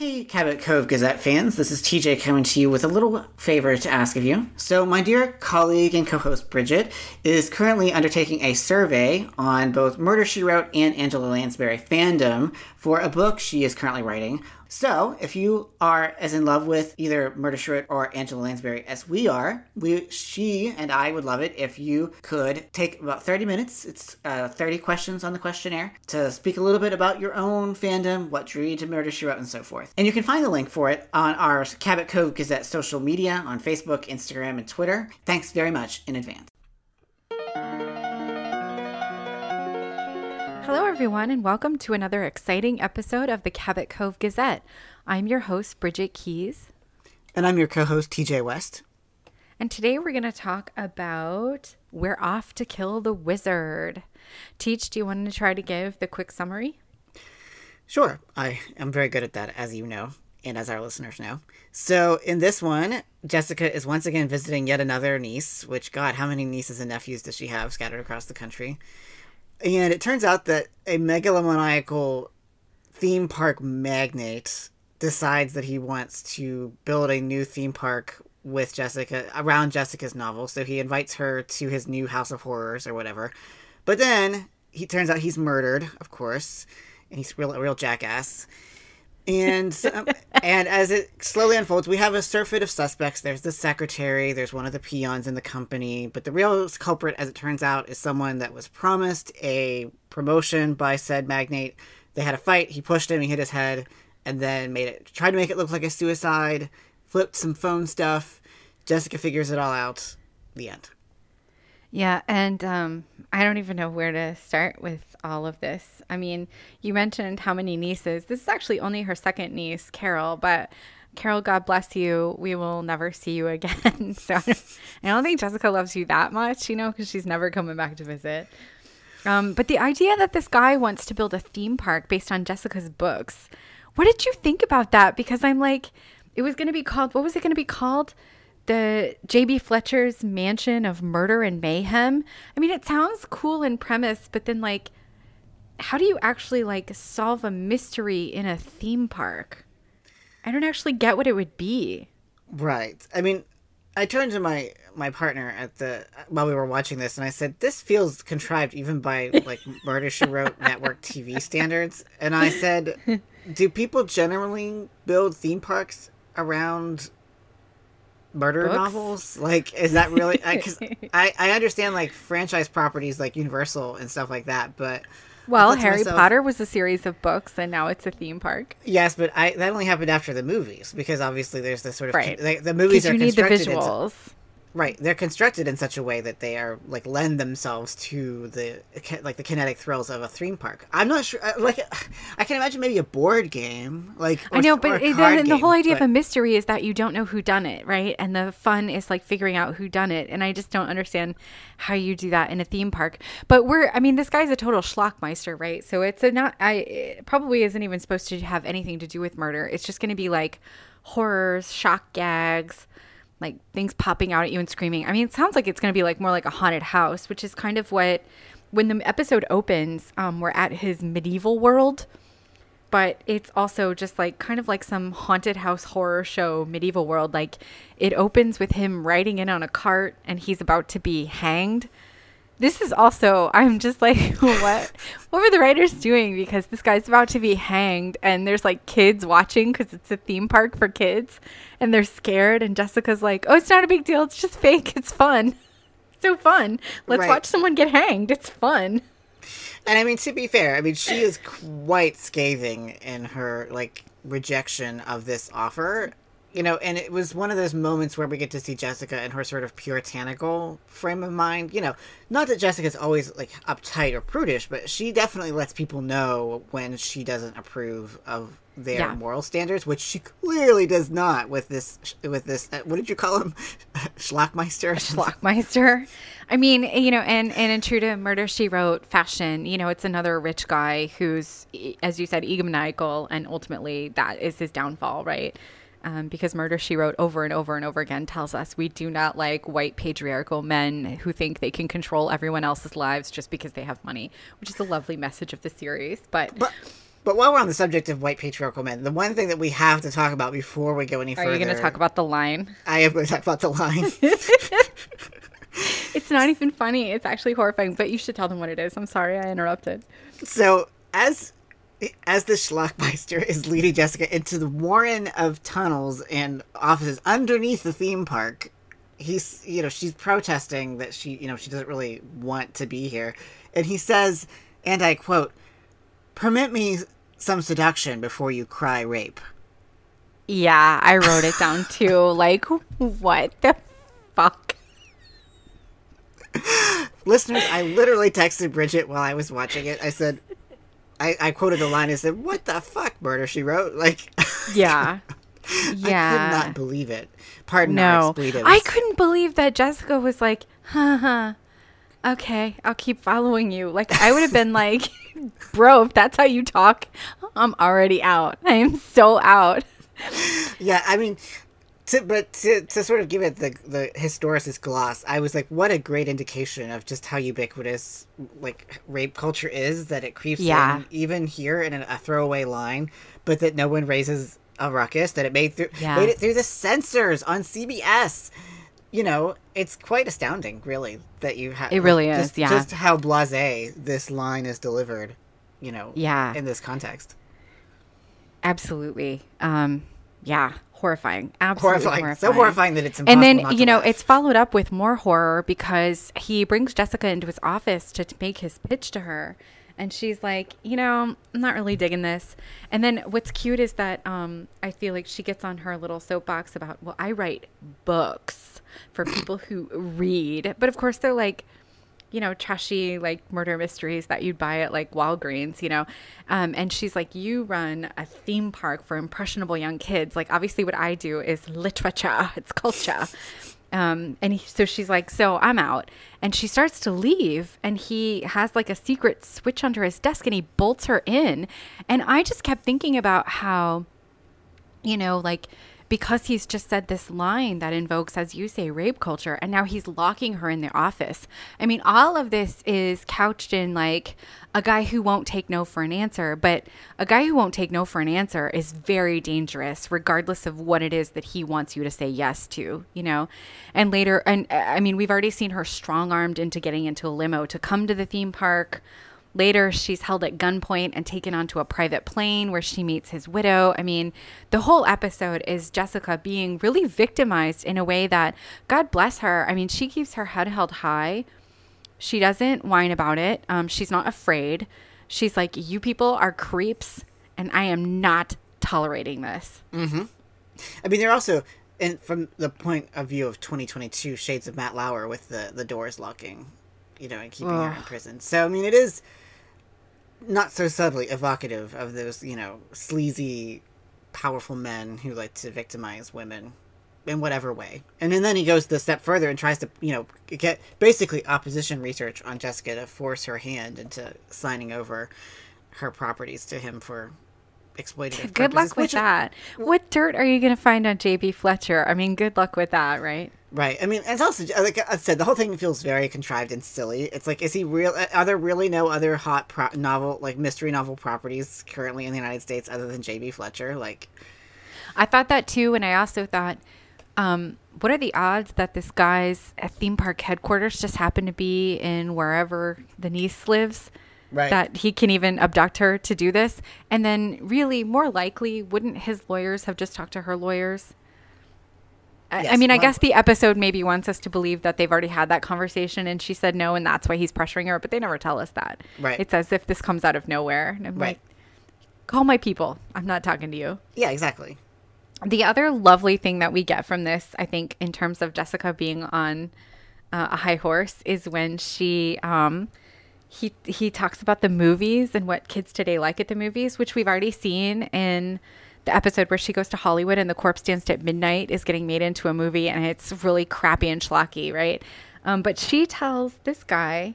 Hey, Cabot Cove Gazette fans, this is TJ coming to you with a little favor to ask of you. So, my dear colleague and co host Bridget is currently undertaking a survey on both Murder She Wrote and Angela Lansbury fandom for a book she is currently writing so, if you are as in love with either Murder She Wrote or Angela Lansbury as we are, we, she and I would love it if you could take about 30 minutes. It's uh, 30 questions on the questionnaire to speak a little bit about your own fandom, what drew you to Murder She Wrote, and so forth. And you can find the link for it on our Cabot Cove Gazette social media on Facebook, Instagram, and Twitter. Thanks very much in advance. Hello, everyone, and welcome to another exciting episode of the Cabot Cove Gazette. I'm your host, Bridget Keys. And I'm your co host, TJ West. And today we're going to talk about We're Off to Kill the Wizard. Teach, do you want to try to give the quick summary? Sure. I am very good at that, as you know, and as our listeners know. So, in this one, Jessica is once again visiting yet another niece, which, God, how many nieces and nephews does she have scattered across the country? And it turns out that a megalomaniacal theme park magnate decides that he wants to build a new theme park with Jessica around Jessica's novel. So he invites her to his new house of horrors or whatever. But then he turns out he's murdered, of course, and he's real a real jackass and and as it slowly unfolds, we have a surfeit of suspects. There's the secretary, there's one of the peons in the company, but the real culprit, as it turns out, is someone that was promised a promotion by said magnate. They had a fight. He pushed him. He hit his head, and then made it tried to make it look like a suicide. Flipped some phone stuff. Jessica figures it all out. The end. Yeah, and um, I don't even know where to start with all of this. I mean, you mentioned how many nieces. This is actually only her second niece, Carol, but Carol, God bless you. We will never see you again. so I don't, think Jessica loves you that much, you know, because she's never coming back to visit. Um, but the idea that this guy wants to build a theme park based on Jessica's books, what did you think about that? Because I'm like, it was going to be called, what was it going to be called? The J.B. Fletcher's mansion of murder and mayhem. I mean, it sounds cool in premise, but then like, how do you actually like solve a mystery in a theme park? I don't actually get what it would be. Right. I mean, I turned to my my partner at the while we were watching this, and I said, "This feels contrived, even by like Murder She Wrote network TV standards." And I said, "Do people generally build theme parks around murder Books? novels? Like, is that really? Because I, I understand like franchise properties like Universal and stuff like that, but well, Harry myself, Potter was a series of books, and now it's a theme park. Yes, but I that only happened after the movies because obviously there's this sort of right. Like, the movies are you need the visuals. Right, they're constructed in such a way that they are like lend themselves to the like the kinetic thrills of a theme park. I'm not sure. Uh, like, I can imagine maybe a board game. Like or, I know, but the, game, the, whole idea but... of a mystery is that you don't know who done it, right? And the fun is like figuring out who done it. And I just don't understand how you do that in a theme park. But we're, I mean, this guy's a total schlockmeister, right? So it's a not. I it probably isn't even supposed to have anything to do with murder. It's just going to be like horrors, shock gags like things popping out at you and screaming. I mean, it sounds like it's going to be like more like a haunted house, which is kind of what when the episode opens, um, we're at his medieval world, but it's also just like kind of like some haunted house horror show medieval world. Like it opens with him riding in on a cart and he's about to be hanged this is also i'm just like what what were the writers doing? Because this guy's about to be hanged and there's like kids watching because it's a theme park for kids and they're scared and jessica's like oh it's not a big deal. It's just fake. It's fun. So fun. Let's right. watch someone get hanged. It's fun. And i mean to be fair i mean she is quite scathing in her like rejection of this offer you know, and it was one of those moments where we get to see Jessica in her sort of puritanical frame of mind. You know, not that Jessica's always like uptight or prudish, but she definitely lets people know when she doesn't approve of their yeah. moral standards, which she clearly does not with this. With this, uh, what did you call him, Schlockmeister? Schlockmeister. I mean, you know, and and in true to Murder She Wrote fashion, you know, it's another rich guy who's, as you said, egomaniacal, and ultimately that is his downfall, right? Um, because Murder She Wrote over and over and over again tells us we do not like white patriarchal men who think they can control everyone else's lives just because they have money, which is a lovely message of the series. But, but But while we're on the subject of white patriarchal men, the one thing that we have to talk about before we go any further. Are you going to talk about the line? I am going to talk about the line. it's not even funny. It's actually horrifying, but you should tell them what it is. I'm sorry I interrupted. So, as as the Schlackmeister is leading Jessica into the warren of tunnels and offices underneath the theme park, he's you know she's protesting that she you know she doesn't really want to be here, and he says, and I quote, "Permit me some seduction before you cry rape." Yeah, I wrote it down too. like, what the fuck? Listeners, I literally texted Bridget while I was watching it. I said, I, I quoted a line. I said, "What the fuck, murder?" She wrote, like, yeah, yeah. I could not believe it. Pardon no, I couldn't believe that Jessica was like, "Huh, huh." Okay, I'll keep following you. Like I would have been like, bro, if that's how you talk, I'm already out. I am so out. Yeah, I mean, to, but to, to sort of give it the the historicist gloss, I was like, what a great indication of just how ubiquitous like rape culture is that it creeps yeah. in even here in a, a, throwaway line, but that no one raises a ruckus. That it made through yeah. made it through the censors on CBS. You know, it's quite astounding, really, that you have. It really is, yeah. Just how blasé this line is delivered. You know, yeah, in this context. Absolutely. Um, yeah horrifying absolutely horrifying. horrifying. so horrifying that it's and then you know laugh. it's followed up with more horror because he brings jessica into his office to, to make his pitch to her and she's like you know i'm not really digging this and then what's cute is that um, i feel like she gets on her little soapbox about well i write books for people who read but of course they're like you know, trashy like murder mysteries that you'd buy at like Walgreens, you know. Um, and she's like, You run a theme park for impressionable young kids. Like, obviously, what I do is literature, it's culture. Um, and he, so she's like, So I'm out. And she starts to leave, and he has like a secret switch under his desk and he bolts her in. And I just kept thinking about how, you know, like, because he's just said this line that invokes, as you say, rape culture, and now he's locking her in the office. I mean, all of this is couched in like a guy who won't take no for an answer, but a guy who won't take no for an answer is very dangerous, regardless of what it is that he wants you to say yes to, you know? And later, and I mean, we've already seen her strong armed into getting into a limo to come to the theme park Later, she's held at gunpoint and taken onto a private plane where she meets his widow. I mean, the whole episode is Jessica being really victimized in a way that, God bless her, I mean, she keeps her head held high. She doesn't whine about it. Um, she's not afraid. She's like, You people are creeps, and I am not tolerating this. Mm-hmm. I mean, they're also, and from the point of view of 2022, shades of Matt Lauer with the, the doors locking, you know, and keeping Ugh. her in prison. So, I mean, it is not so subtly evocative of those, you know, sleazy, powerful men who like to victimize women in whatever way. And then he goes the step further and tries to, you know, get basically opposition research on Jessica to force her hand into signing over her properties to him for exploitative Good luck with that. What dirt are you going to find on JB Fletcher? I mean, good luck with that, right? Right. I mean, it's also like I said, the whole thing feels very contrived and silly. It's like, is he real? Are there really no other hot pro- novel, like mystery novel properties currently in the United States other than J.B. Fletcher? Like, I thought that too, and I also thought, um, what are the odds that this guy's theme park headquarters just happen to be in wherever the niece lives? Right. That he can even abduct her to do this, and then really more likely, wouldn't his lawyers have just talked to her lawyers? Yes, I mean, well, I guess the episode maybe wants us to believe that they've already had that conversation and she said no and that's why he's pressuring her, but they never tell us that. Right. It's as if this comes out of nowhere. And I'm right. like, call my people. I'm not talking to you. Yeah, exactly. The other lovely thing that we get from this, I think, in terms of Jessica being on uh, a high horse, is when she um, he he talks about the movies and what kids today like at the movies, which we've already seen in the episode where she goes to Hollywood and the corpse danced at midnight is getting made into a movie and it's really crappy and schlocky, right? Um, but she tells this guy,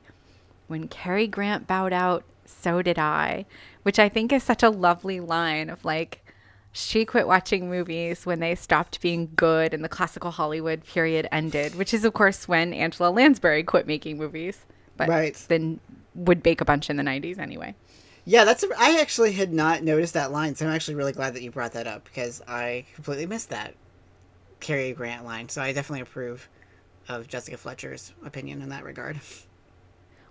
when Cary Grant bowed out, so did I, which I think is such a lovely line of like, she quit watching movies when they stopped being good and the classical Hollywood period ended, which is, of course, when Angela Lansbury quit making movies, but right. then would bake a bunch in the 90s anyway. Yeah, that's. A, I actually had not noticed that line, so I'm actually really glad that you brought that up because I completely missed that Cary Grant line. So I definitely approve of Jessica Fletcher's opinion in that regard.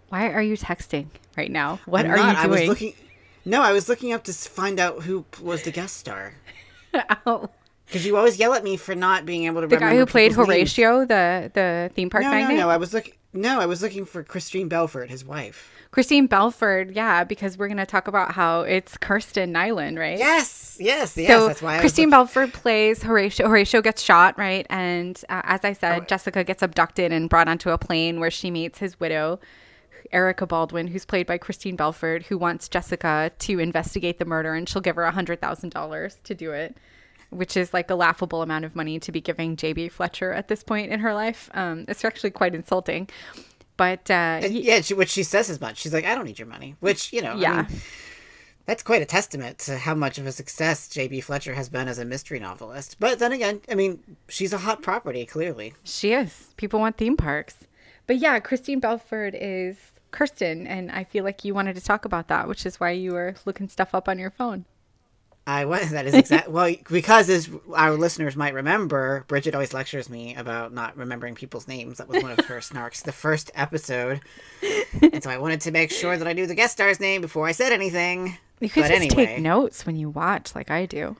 Why are you texting right now? What I'm are not, you doing? I was looking. No, I was looking up to find out who was the guest star. oh. Because you always yell at me for not being able to. The guy who played Horatio, names. the the theme park no. No, no, I was looking. No, I was looking for Christine Belford, his wife. Christine Belford, yeah, because we're going to talk about how it's Kirsten Nylund, right? Yes, yes, yes. So that's why Christine Belford plays Horatio. Horatio gets shot, right? And uh, as I said, oh. Jessica gets abducted and brought onto a plane where she meets his widow, Erica Baldwin, who's played by Christine Belford, who wants Jessica to investigate the murder, and she'll give her a hundred thousand dollars to do it which is like a laughable amount of money to be giving JB Fletcher at this point in her life. Um, it's actually quite insulting. But uh, and, yeah, she, which she says as much. She's like, I don't need your money. Which you know, yeah. I mean, that's quite a testament to how much of a success J.B. Fletcher has been as a mystery novelist. But then again, I mean, she's a hot property, clearly. She is. People want theme parks. But yeah, Christine Belford is Kirsten, and I feel like you wanted to talk about that, which is why you were looking stuff up on your phone. I was. That is exact. well, because as our listeners might remember, Bridget always lectures me about not remembering people's names. That was one of her snarks. The first episode, and so I wanted to make sure that I knew the guest star's name before I said anything. You could but just anyway. take notes when you watch, like I do.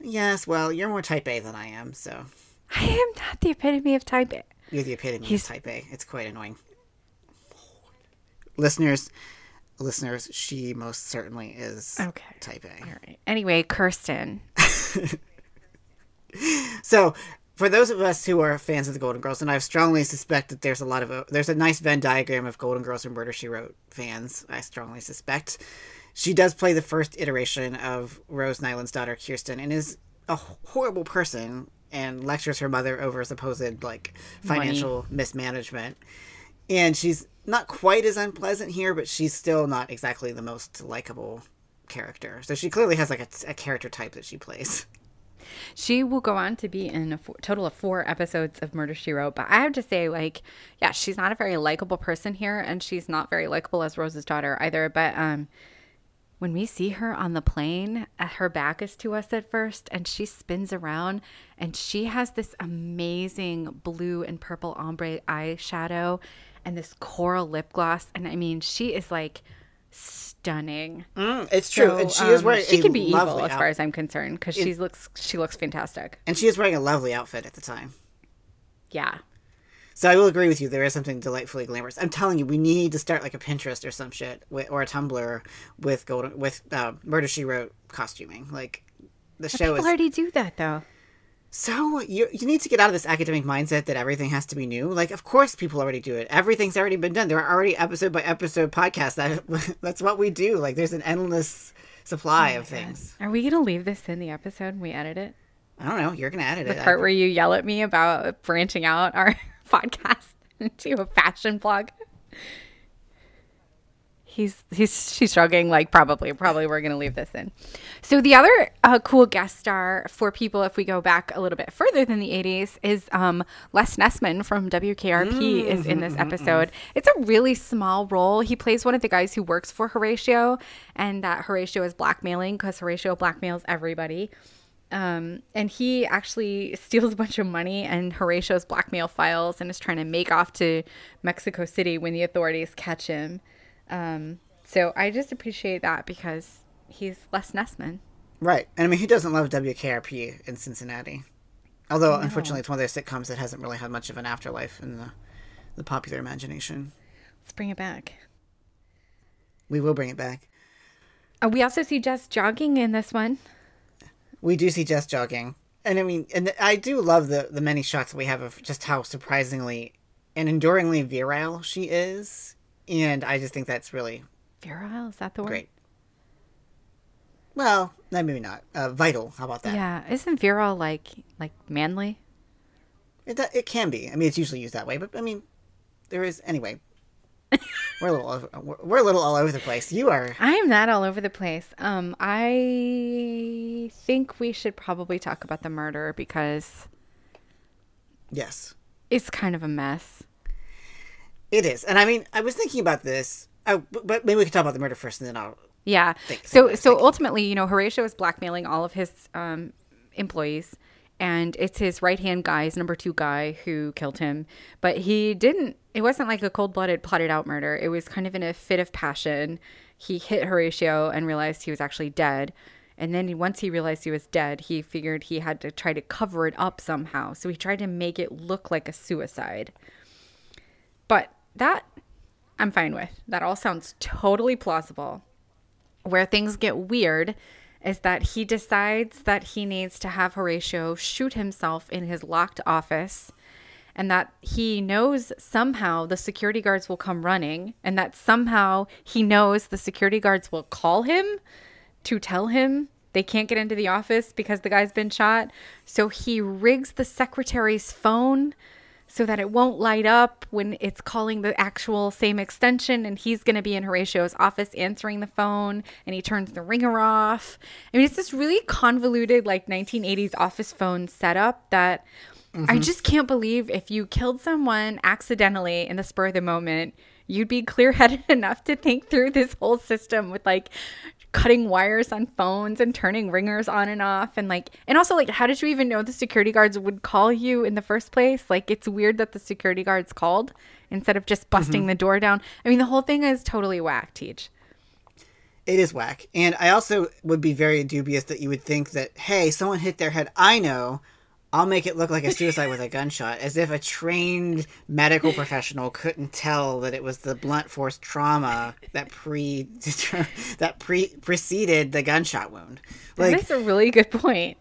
Yes. Well, you're more Type A than I am, so. I am not the epitome of Type A. You're the epitome He's... of Type A. It's quite annoying. Listeners, listeners, she most certainly is okay. type A. All right. Anyway, Kirsten. so, for those of us who are fans of the Golden Girls, and I strongly suspect that there's a lot of a, there's a nice Venn diagram of Golden Girls and Murder She Wrote fans. I strongly suspect she does play the first iteration of Rose Nylund's daughter Kirsten, and is a horrible person and lectures her mother over supposed like financial Money. mismanagement. And she's not quite as unpleasant here, but she's still not exactly the most likable character. So she clearly has like a, a character type that she plays. She will go on to be in a four, total of four episodes of Murder She Wrote. But I have to say, like, yeah, she's not a very likable person here, and she's not very likable as Rose's daughter either. But um, when we see her on the plane, uh, her back is to us at first, and she spins around, and she has this amazing blue and purple ombre eyeshadow and this coral lip gloss. And I mean, she is like stunning. Mm, it's true, and she um, is wearing. She can be evil as far as I'm concerned because she looks she looks fantastic, and she is wearing a lovely outfit at the time. Yeah. So I will agree with you. There is something delightfully glamorous. I'm telling you, we need to start like a Pinterest or some shit, or a Tumblr with golden with uh, Murder She Wrote costuming. Like the show people is already do that though. So you you need to get out of this academic mindset that everything has to be new. Like, of course, people already do it. Everything's already been done. There are already episode by episode podcasts. That that's what we do. Like, there's an endless supply oh of things. Are we gonna leave this in the episode when we edit it? I don't know. You're gonna edit the it. The part I... where you yell at me about branching out our podcast into a fashion blog he's he's she's shrugging like probably probably we're gonna leave this in so the other uh, cool guest star for people if we go back a little bit further than the 80s is um, les nessman from wkrp mm-hmm. is in this mm-hmm, episode mm-hmm. it's a really small role he plays one of the guys who works for horatio and that horatio is blackmailing because horatio blackmails everybody um, and he actually steals a bunch of money and Horatio's blackmail files and is trying to make off to Mexico City when the authorities catch him. Um, so I just appreciate that because he's Les Nessman. Right. And I mean, who doesn't love WKRP in Cincinnati? Although, unfortunately, it's one of those sitcoms that hasn't really had much of an afterlife in the, the popular imagination. Let's bring it back. We will bring it back. Uh, we also see Jess jogging in this one. We do see Jess jogging. And I mean, and I do love the, the many shots we have of just how surprisingly and enduringly virile she is and I just think that's really virile. Is that the word? Great. Well, maybe not. Uh, vital. How about that? Yeah, isn't virile like like manly? It it can be. I mean, it's usually used that way, but I mean, there is anyway. we're a little we're a little all over the place. You are. I am not all over the place. Um, I think we should probably talk about the murder because. Yes. It's kind of a mess. It is, and I mean, I was thinking about this. I, but maybe we can talk about the murder first, and then I'll Yeah. So so ultimately, you know, Horatio is blackmailing all of his um, employees, and it's his right hand guy, his number two guy, who killed him. But he didn't. It wasn't like a cold blooded, plotted out murder. It was kind of in a fit of passion. He hit Horatio and realized he was actually dead. And then once he realized he was dead, he figured he had to try to cover it up somehow. So he tried to make it look like a suicide. But that I'm fine with. That all sounds totally plausible. Where things get weird is that he decides that he needs to have Horatio shoot himself in his locked office and that he knows somehow the security guards will come running and that somehow he knows the security guards will call him to tell him they can't get into the office because the guy's been shot. So he rigs the secretary's phone so that it won't light up when it's calling the actual same extension and he's going to be in Horatio's office answering the phone and he turns the ringer off. I mean, it's this really convoluted like 1980s office phone setup that mm-hmm. I just can't believe if you killed someone accidentally in the spur of the moment, you'd be clear-headed enough to think through this whole system with like cutting wires on phones and turning ringers on and off. And like and also like how did you even know the security guards would call you in the first place? Like it's weird that the security guards called instead of just busting mm-hmm. the door down. I mean the whole thing is totally whack teach. It is whack. And i also would be very dubious that you would think that hey someone hit their head i know I'll make it look like a suicide with a gunshot, as if a trained medical professional couldn't tell that it was the blunt force trauma that pre that pre preceded the gunshot wound. Like, That's a really good point.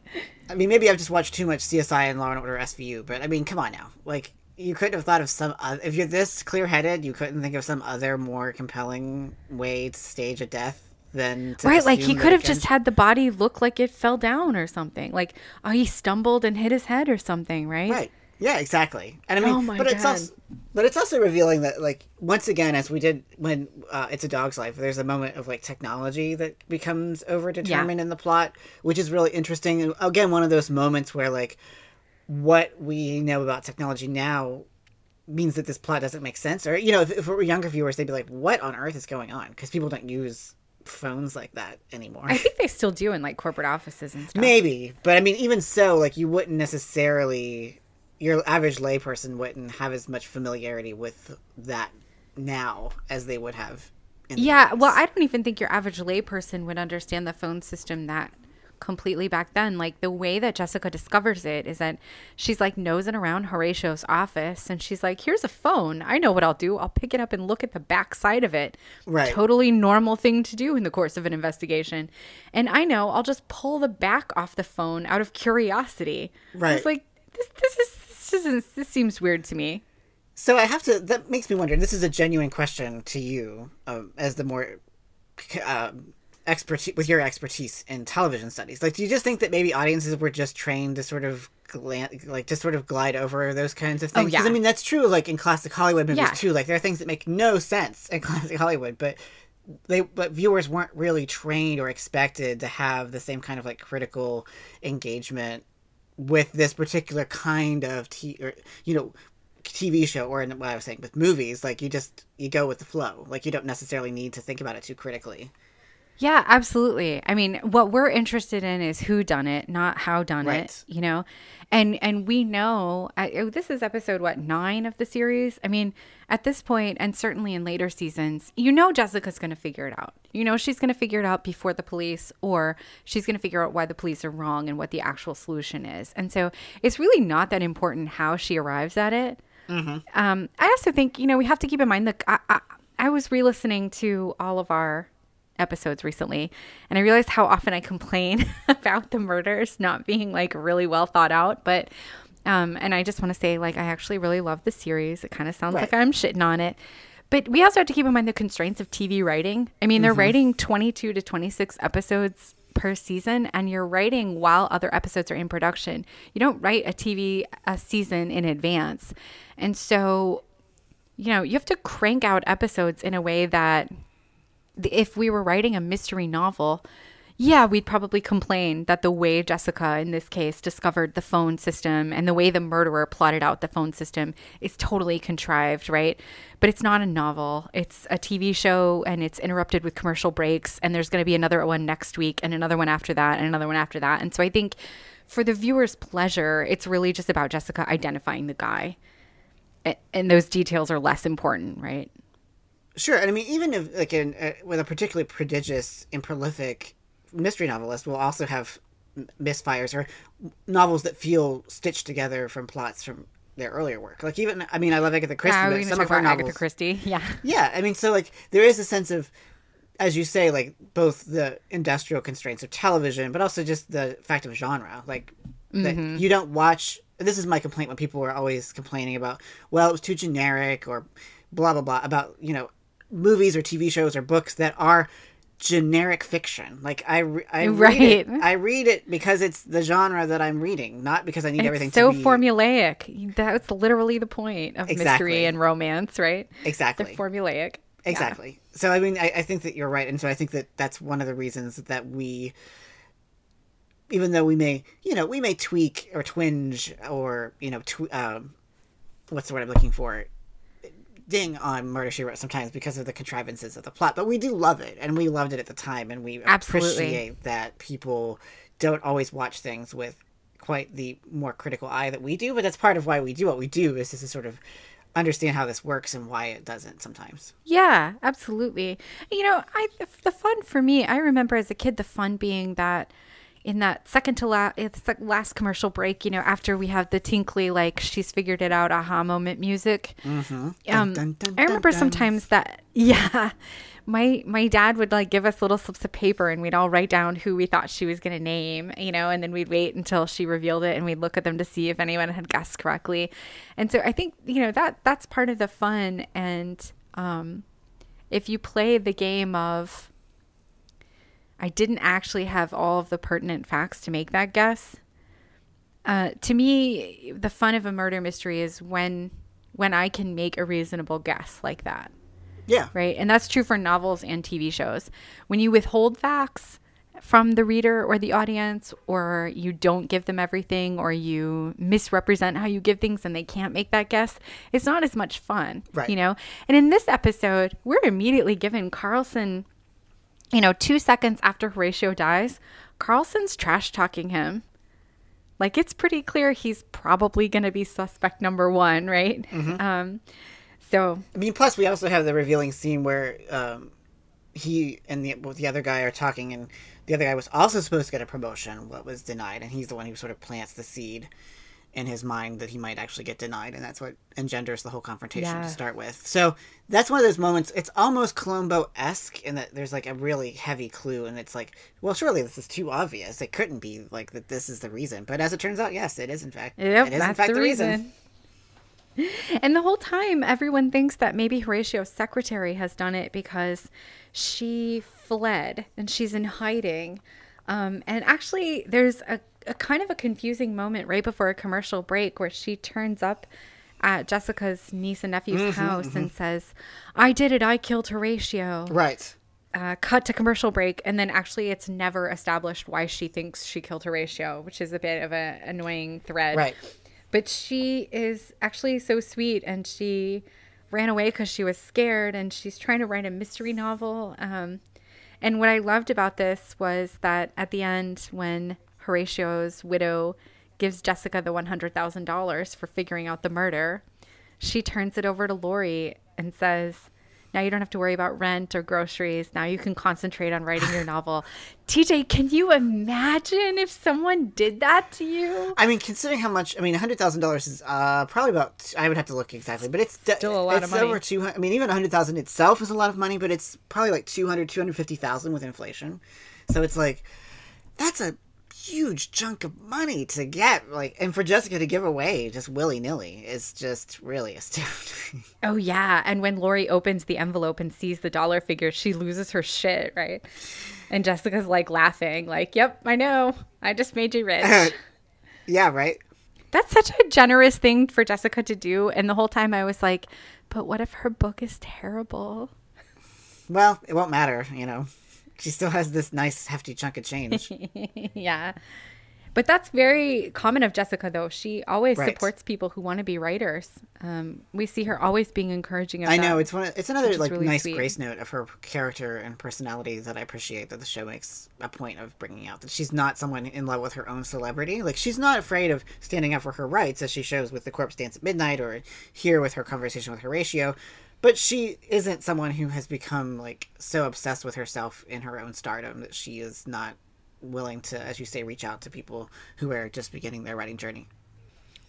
I mean, maybe I've just watched too much CSI and Law and Order SVU, but I mean, come on now, like you couldn't have thought of some if you're this clear-headed you couldn't think of some other more compelling way to stage a death than right like he could have just had the body look like it fell down or something. Like oh he stumbled and hit his head or something right? Right. Yeah exactly. And i mean oh but God. it's also but it's also revealing that like once again as we did when uh, it's a dog's life there's a moment of like technology that becomes over determined yeah. in the plot which is really interesting. And again one of those moments where like what we know about technology now means that this plot doesn't make sense. Or you know if, if it were younger viewers they'd be like what on earth is going on? Because people don't use phones like that anymore. I think they still do in like corporate offices and stuff. Maybe, but I mean, even so, like you wouldn't necessarily, your average layperson wouldn't have as much familiarity with that now as they would have. yeah, well, I don't even think your average layperson would understand the phone system that completely back then. Like the way that Jessica discovers it is that she's like nosing around Horatio's office and she's like, here's a phone. I know what I'll do. I'll pick it up and look at the back side of it. Right. Totally normal thing to do in the course of an investigation. And I know I'll just pull the back off the phone out of curiosity. Right. It's like, this, this is, this, isn't, this seems weird to me. So I have to, that makes me wonder, this is a genuine question to you um, as the more uh, expertise with your expertise in television studies like do you just think that maybe audiences were just trained to sort of like just sort of glide over those kinds of oh, things oh, yeah. i mean that's true like in classic hollywood movies yeah. too like there are things that make no sense in classic hollywood but they but viewers weren't really trained or expected to have the same kind of like critical engagement with this particular kind of t or you know TV show or in what I was saying with movies, like you just you go with the flow. Like you don't necessarily need to think about it too critically. Yeah, absolutely. I mean, what we're interested in is who done it, not how done right. it, you know? And and we know oh, this is episode what, 9 of the series. I mean, at this point and certainly in later seasons, you know Jessica's going to figure it out. You know she's going to figure it out before the police or she's going to figure out why the police are wrong and what the actual solution is. And so, it's really not that important how she arrives at it. Mm-hmm. Um, I also think, you know, we have to keep in mind that I, I, I was re-listening to all of our episodes recently and I realized how often I complain about the murders not being like really well thought out. But um and I just want to say like I actually really love the series. It kind of sounds right. like I'm shitting on it. But we also have to keep in mind the constraints of TV writing. I mean, they're mm-hmm. writing 22 to 26 episodes per season and you're writing while other episodes are in production. You don't write a TV a season in advance. And so you know, you have to crank out episodes in a way that if we were writing a mystery novel, yeah, we'd probably complain that the way Jessica, in this case, discovered the phone system and the way the murderer plotted out the phone system is totally contrived, right? But it's not a novel. It's a TV show and it's interrupted with commercial breaks. And there's going to be another one next week and another one after that and another one after that. And so I think for the viewer's pleasure, it's really just about Jessica identifying the guy. And those details are less important, right? Sure, and I mean, even if like in, uh, with a particularly prodigious and prolific mystery novelist will also have misfires or novels that feel stitched together from plots from their earlier work. Like even, I mean, I love Agatha Christie, yeah, but some of her novels. Agatha Christie, yeah, yeah. I mean, so like there is a sense of, as you say, like both the industrial constraints of television, but also just the fact of genre. Like that mm-hmm. you don't watch. This is my complaint when people were always complaining about, well, it was too generic or blah blah blah about you know movies or TV shows or books that are generic fiction. Like I, I right. read it. I read it because it's the genre that I'm reading, not because I need everything. So be... formulaic. That's literally the point of exactly. mystery and romance, right? Exactly. They're formulaic. Exactly. Yeah. So I mean, I, I think that you're right, and so I think that that's one of the reasons that we. Even though we may, you know, we may tweak or twinge or, you know, tw- um, what's the word I'm looking for? Ding on Murder She Wrote sometimes because of the contrivances of the plot, but we do love it, and we loved it at the time, and we Absolutely. appreciate that people don't always watch things with quite the more critical eye that we do. But that's part of why we do what we do is to sort of understand how this works and why it doesn't sometimes. Yeah, absolutely. You know, I the fun for me, I remember as a kid the fun being that in that second to last, last commercial break, you know, after we have the tinkly, like she's figured it out aha moment music. Mm-hmm. Um, dun, dun, dun, I remember sometimes that, yeah, my my dad would like give us little slips of paper and we'd all write down who we thought she was going to name, you know, and then we'd wait until she revealed it and we'd look at them to see if anyone had guessed correctly. And so I think, you know, that that's part of the fun and um if you play the game of I didn't actually have all of the pertinent facts to make that guess. Uh, to me, the fun of a murder mystery is when when I can make a reasonable guess like that. Yeah. Right. And that's true for novels and TV shows. When you withhold facts from the reader or the audience, or you don't give them everything, or you misrepresent how you give things and they can't make that guess, it's not as much fun. Right. You know? And in this episode, we're immediately given Carlson you know, two seconds after Horatio dies, Carlson's trash talking him. Like it's pretty clear he's probably going to be suspect number one, right? Mm-hmm. Um, so I mean, plus we also have the revealing scene where um, he and the the other guy are talking, and the other guy was also supposed to get a promotion, but was denied, and he's the one who sort of plants the seed in his mind that he might actually get denied, and that's what engenders the whole confrontation yeah. to start with. So that's one of those moments. It's almost Columbo esque in that there's like a really heavy clue, and it's like, well, surely this is too obvious. It couldn't be like that. This is the reason, but as it turns out, yes, it is in fact. Yep, it is in fact the, the reason. reason. And the whole time, everyone thinks that maybe Horatio's secretary has done it because she fled and she's in hiding. Um, and actually, there's a a kind of a confusing moment right before a commercial break where she turns up at Jessica's niece and nephew's mm-hmm, house mm-hmm. and says, "I did it. I killed Horatio." Right. Uh, cut to commercial break, and then actually, it's never established why she thinks she killed Horatio, which is a bit of an annoying thread. Right. But she is actually so sweet, and she ran away because she was scared, and she's trying to write a mystery novel. Um, and what I loved about this was that at the end, when Horatio's widow gives Jessica the $100,000 for figuring out the murder, she turns it over to Lori and says, now you don't have to worry about rent or groceries. Now you can concentrate on writing your novel. TJ, can you imagine if someone did that to you? I mean, considering how much, I mean, $100,000 is uh, probably about, I would have to look exactly, but it's still a lot of money. over 200, I mean, even 100000 itself is a lot of money, but it's probably like 200, 250,000 with inflation. So it's like, that's a huge chunk of money to get like and for jessica to give away just willy-nilly is just really astounding. Oh yeah. And when laurie opens the envelope and sees the dollar figure she loses her shit right? And jessica's like laughing like yep i know. I just made you rich. Yeah right? That's such a generous thing for jessica to do. And the whole time i was like but what if her book is terrible? Well it won't matter you know she still has this nice hefty chunk of change. yeah. But that's very common of Jessica, though. She always right. supports people who want to be writers. Um, we see her always being encouraging. Of I know that, it's one. Of, it's another like really nice sweet. grace note of her character and personality that I appreciate that the show makes a point of bringing out. That she's not someone in love with her own celebrity. Like she's not afraid of standing up for her rights, as she shows with the corpse dance at midnight, or here with her conversation with Horatio but she isn't someone who has become like so obsessed with herself in her own stardom that she is not willing to, as you say, reach out to people who are just beginning their writing journey.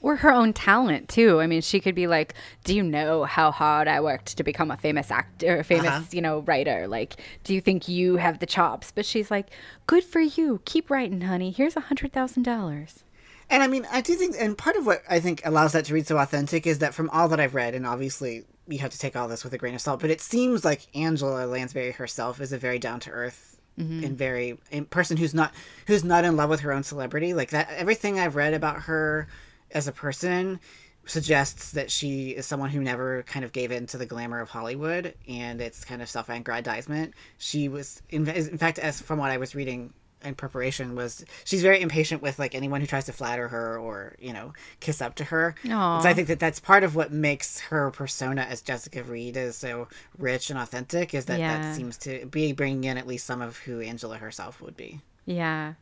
Or her own talent too. I mean, she could be like, "Do you know how hard I worked to become a famous actor, a famous, uh-huh. you know, writer? Like, do you think you have the chops?" But she's like, "Good for you. Keep writing, honey. Here's a hundred thousand dollars." And I mean, I do think, and part of what I think allows that to read so authentic is that from all that I've read, and obviously you have to take all this with a grain of salt, but it seems like Angela Lansbury herself is a very down to earth mm-hmm. and very and person who's not who's not in love with her own celebrity. Like that, everything I've read about her as a person suggests that she is someone who never kind of gave in to the glamour of Hollywood and its kind of self-aggrandizement. She was, in, in fact, as from what I was reading in preparation was she's very impatient with like anyone who tries to flatter her or you know kiss up to her. So I think that that's part of what makes her persona as Jessica Reed is so rich and authentic is that yeah. that seems to be bringing in at least some of who Angela herself would be. Yeah,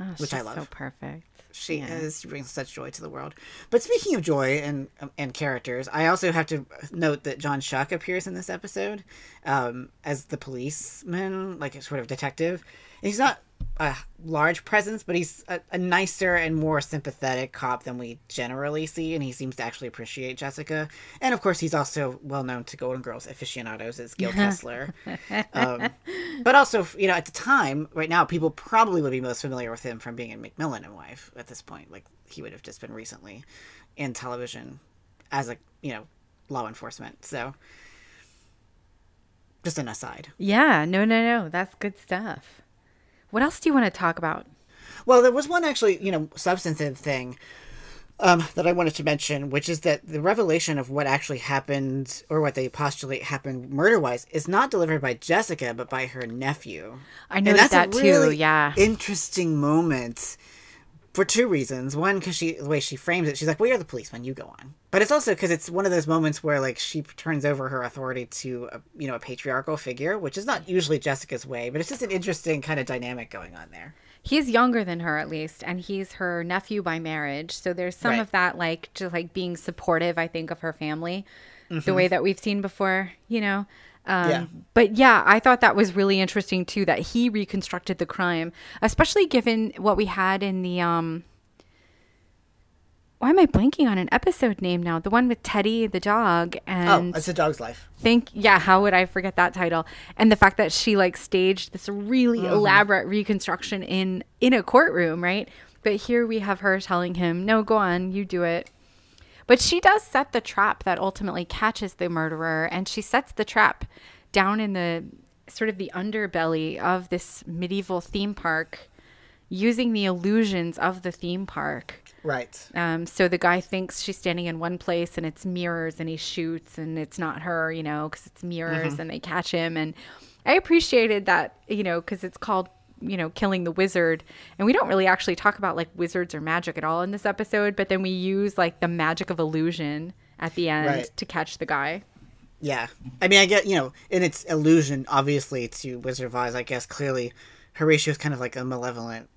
oh, which I love. So perfect. She yeah. is. She brings such joy to the world. But speaking of joy and and characters, I also have to note that John Schuck appears in this episode um, as the policeman, like a sort of detective. And he's not a large presence, but he's a, a, nicer and more sympathetic cop than we generally see, and he seems to actually appreciate Jessica. And of course, he's also well known to Golden Girls aficionados as Gil Kessler. um, but also, you know, at the time, right now, people probably would be most familiar with him from being in McMillan and Wife. At this point, like he would have just been recently in television as a you know law enforcement. So. Just an aside. Yeah, no, no, no. That's good stuff. What else do you want to talk about? Well, there was one actually, you know, substantive thing um, that I wanted to mention, which is that the revelation of what actually happened, or what they postulate happened murder-wise, is not delivered by Jessica, but by her nephew. I know that really too. Yeah, interesting moment for two reasons. One, because she the way she frames it, she's like, "Well, you're the policeman. You go on." But it's also because it's one of those moments where like she turns over her authority to a, you know a patriarchal figure, which is not usually Jessica's way, but it's just an interesting kind of dynamic going on there. He's younger than her at least, and he's her nephew by marriage. So there's some right. of that like just like being supportive, I think, of her family, mm-hmm. the way that we've seen before. You know. Um, yeah. But yeah, I thought that was really interesting too that he reconstructed the crime, especially given what we had in the um, why am I blanking on an episode name now? The one with Teddy the dog and Oh, it's a dog's life. Think yeah, how would I forget that title? And the fact that she like staged this really mm-hmm. elaborate reconstruction in in a courtroom, right? But here we have her telling him, "No, go on, you do it." But she does set the trap that ultimately catches the murderer and she sets the trap down in the sort of the underbelly of this medieval theme park using the illusions of the theme park Right. Um, so the guy thinks she's standing in one place and it's mirrors and he shoots and it's not her, you know, because it's mirrors mm-hmm. and they catch him. And I appreciated that, you know, because it's called, you know, killing the wizard. And we don't really actually talk about like wizards or magic at all in this episode, but then we use like the magic of illusion at the end right. to catch the guy. Yeah. I mean, I get, you know, in its illusion, obviously, to Wizard of Oz, I guess clearly Horatio is kind of like a malevolent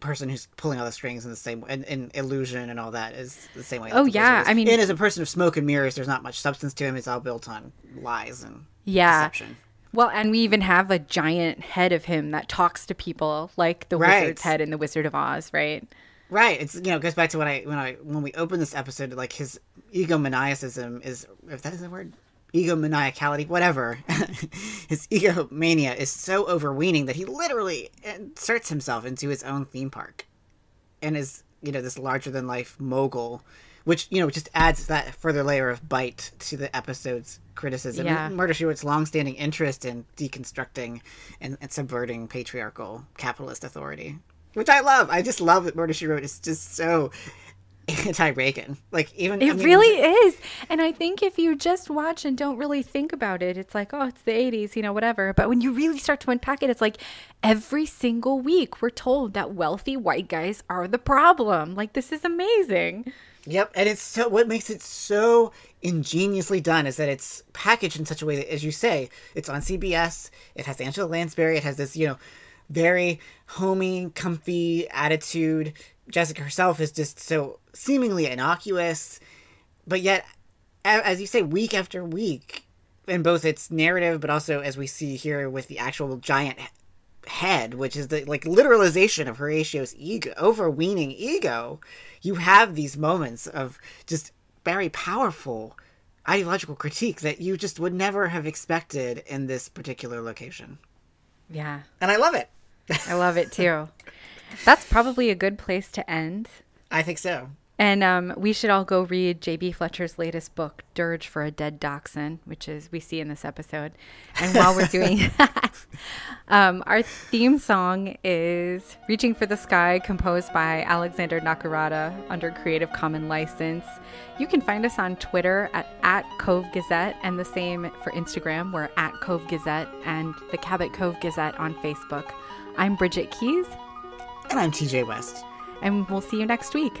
person who's pulling all the strings in the same and, and illusion and all that is the same way. Oh yeah, I mean, and as a person of smoke and mirrors, there's not much substance to him. It's all built on lies and yeah. deception. Well, and we even have a giant head of him that talks to people like the right. wizard's head in the Wizard of Oz, right? Right. It's you know goes back to when I when I when we open this episode, like his egomaniacism is if that is a word egomaniacality, whatever, his egomania is so overweening that he literally inserts himself into his own theme park and is, you know, this larger than life mogul, which, you know, just adds that further layer of bite to the episode's criticism. Yeah. Murder She Wrote's longstanding interest in deconstructing and, and subverting patriarchal capitalist authority, which I love. I just love that Murder She Wrote is just so anti-Reagan. Like even it I mean, really is. And I think if you just watch and don't really think about it, it's like, oh, it's the 80s, you know, whatever. But when you really start to unpack it, it's like every single week we're told that wealthy white guys are the problem. Like this is amazing. Yep, and it's so what makes it so ingeniously done is that it's packaged in such a way that, as you say, it's on CBS. It has Angela Lansbury. It has this, you know, very homey, comfy attitude. Jessica herself is just so seemingly innocuous, but yet, as you say, week after week, in both its narrative, but also as we see here with the actual giant head, which is the like literalization of Horatio's ego, overweening ego, you have these moments of just very powerful ideological critique that you just would never have expected in this particular location. Yeah. And I love it. I love it too. That's probably a good place to end. I think so. And um, we should all go read J.B. Fletcher's latest book, Dirge for a Dead Dachshund, which is we see in this episode. And while we're doing that, um, our theme song is Reaching for the Sky, composed by Alexander Nakarada under Creative Commons license. You can find us on Twitter at, at Cove Gazette and the same for Instagram. We're at Cove Gazette and the Cabot Cove Gazette on Facebook. I'm Bridget Keys. And I'm TJ West. And we'll see you next week.